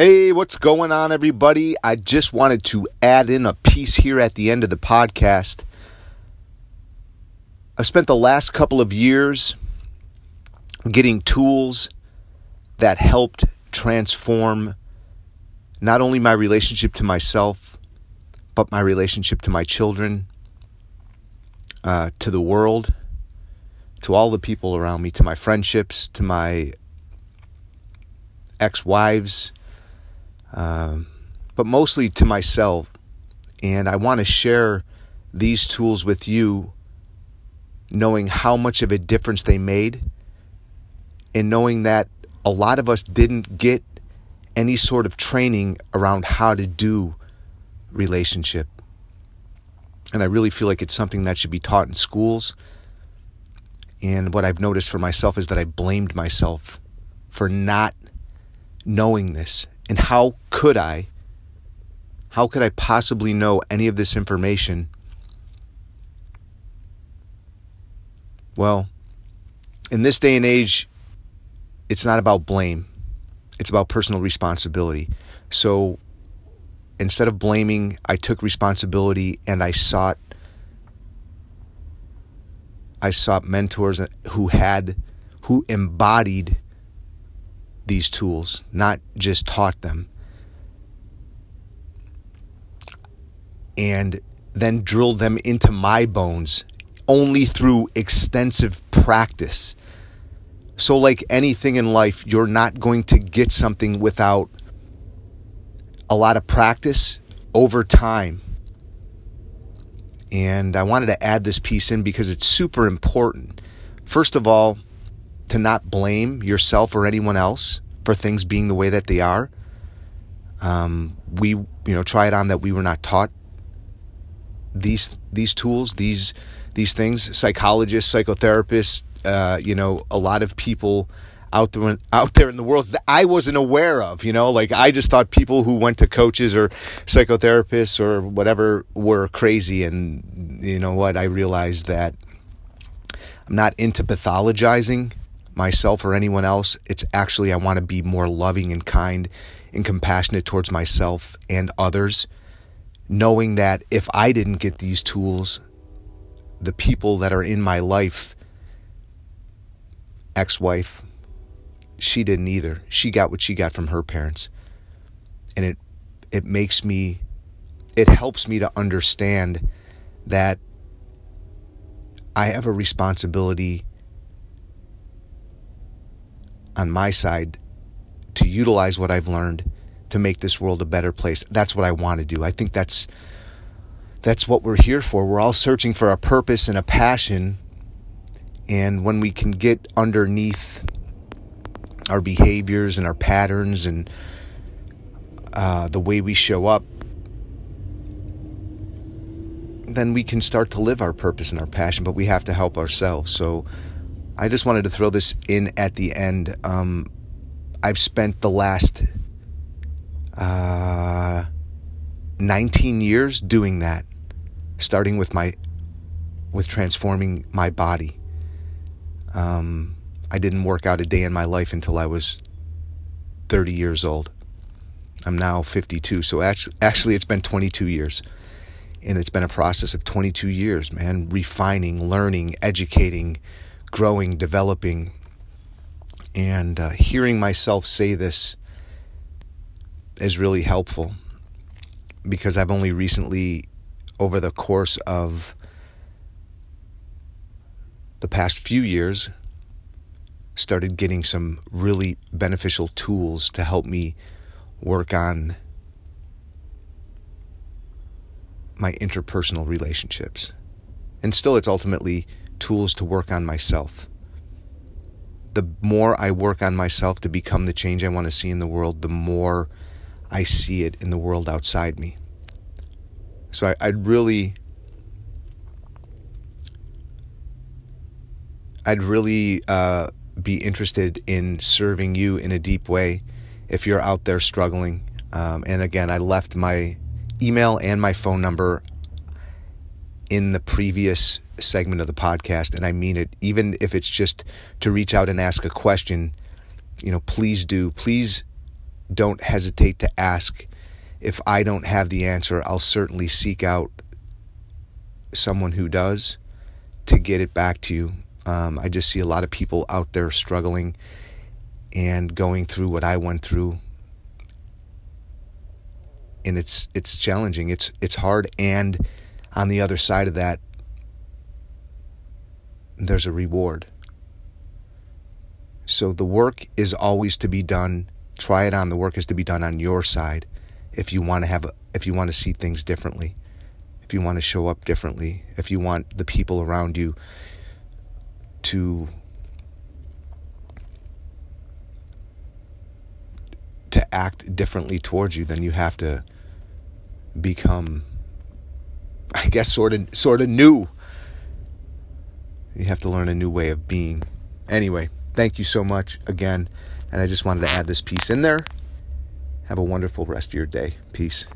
Hey, what's going on, everybody? I just wanted to add in a piece here at the end of the podcast. I spent the last couple of years getting tools that helped transform not only my relationship to myself, but my relationship to my children, uh, to the world, to all the people around me, to my friendships, to my ex wives um, but mostly to myself. And I want to share these tools with you, knowing how much of a difference they made, and knowing that a lot of us didn't get any sort of training around how to do relationship. And I really feel like it's something that should be taught in schools. And what I've noticed for myself is that I blamed myself for not knowing this and how could I? How could I possibly know any of this information? Well, in this day and age, it's not about blame, it's about personal responsibility. So instead of blaming, I took responsibility and I sought I sought mentors who had who embodied these tools, not just taught them. And then drilled them into my bones only through extensive practice. So, like anything in life, you're not going to get something without a lot of practice over time. And I wanted to add this piece in because it's super important. First of all, to not blame yourself or anyone else for things being the way that they are. Um, we, you know, try it on that we were not taught these these tools, these these things. Psychologists, psychotherapists, uh, you know, a lot of people out there out there in the world that I wasn't aware of. You know, like I just thought people who went to coaches or psychotherapists or whatever were crazy, and you know what? I realized that I'm not into pathologizing myself or anyone else. It's actually I want to be more loving and kind and compassionate towards myself and others, knowing that if I didn't get these tools, the people that are in my life, ex wife, she didn't either. She got what she got from her parents. And it it makes me it helps me to understand that I have a responsibility on my side to utilize what I've learned to make this world a better place. That's what I want to do. I think that's that's what we're here for. We're all searching for a purpose and a passion. And when we can get underneath our behaviors and our patterns and uh, the way we show up, then we can start to live our purpose and our passion, but we have to help ourselves. So I just wanted to throw this in at the end. Um, I've spent the last uh, 19 years doing that, starting with my with transforming my body. Um, I didn't work out a day in my life until I was 30 years old. I'm now 52, so actually, actually it's been 22 years. And it's been a process of 22 years, man, refining, learning, educating, growing, developing, and uh, hearing myself say this is really helpful because I've only recently, over the course of the past few years, started getting some really beneficial tools to help me work on my interpersonal relationships. And still, it's ultimately tools to work on myself. The more I work on myself to become the change I want to see in the world, the more I see it in the world outside me. So I, would really, I'd really uh, be interested in serving you in a deep way if you're out there struggling. Um, and again, I left my email and my phone number in the previous segment of the podcast, and I mean it, even if it's just to reach out and ask a question, you know, please do. Please don't hesitate to ask. If I don't have the answer, I'll certainly seek out someone who does to get it back to you. Um, I just see a lot of people out there struggling and going through what I went through, and it's it's challenging. It's it's hard, and on the other side of that, there's a reward. So the work is always to be done. Try it on. The work is to be done on your side if you want to have a, if you want to see things differently if you want to show up differently, if you want the people around you to to act differently towards you, then you have to become I guess sort of sort of new. You have to learn a new way of being. Anyway, thank you so much again, and I just wanted to add this piece in there. Have a wonderful rest of your day. Peace.